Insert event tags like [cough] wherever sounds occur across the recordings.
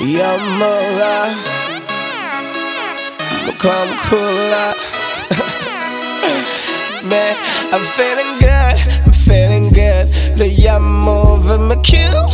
Yamala Come cooler [laughs] Man, I'm feeling good, I'm feeling good. Le yamo veut me kill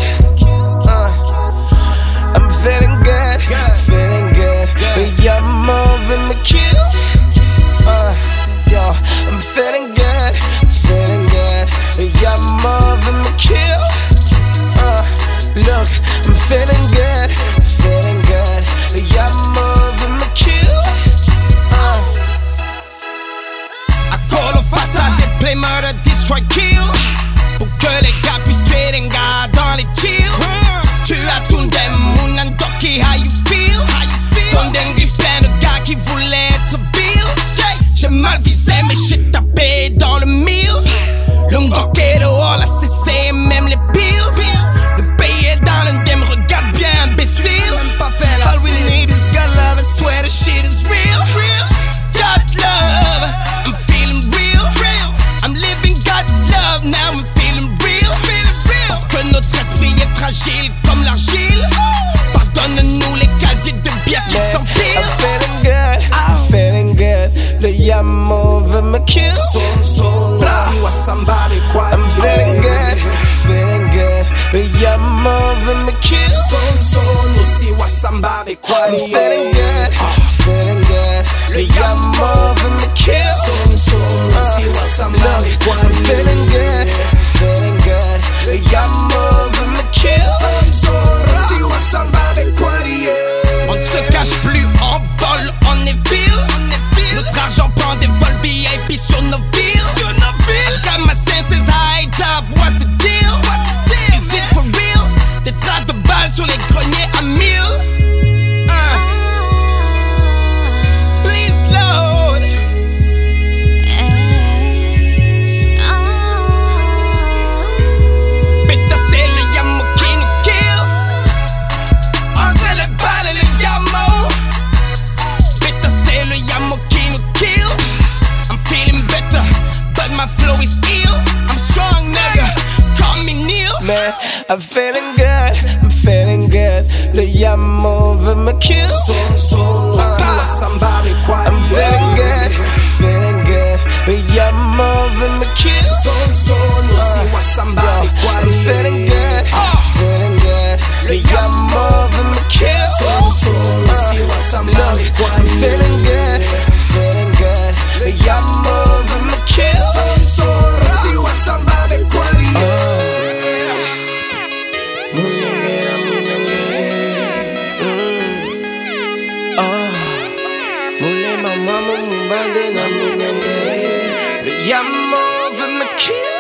âme, feeling real. Parce que notre esprit est fragile comme l'argile. Pardonne-nous les casiers de bière qui s'empilent. I'm feeling good, I'm oh. feeling good. Le yamour veut me kill. Soon, soon, see what somebody quite I'm feeling good, feeling good. Le yamour veut me kill. Soon, soon, we'll see what somebody quite I'm feeling good, I'm feeling good. Le yamour veut me kill. Soon, soon, we'll see what somebody quite I'm feeling good. I'm feeling good, I'm feeling good. Le yamo veut me kill. Ah, son, son, samba, mi quoi. I'm feeling good, feeling good. Le yamo veut me kill. Son, son, siwa, samba, mi quoi. I'm feeling good, feeling good. Le yamo veut me kill. Son, son, siwa, samba, mi quoi. I'm feeling Ah. Mulema mama mi mande na mi nene Le yamo ve kill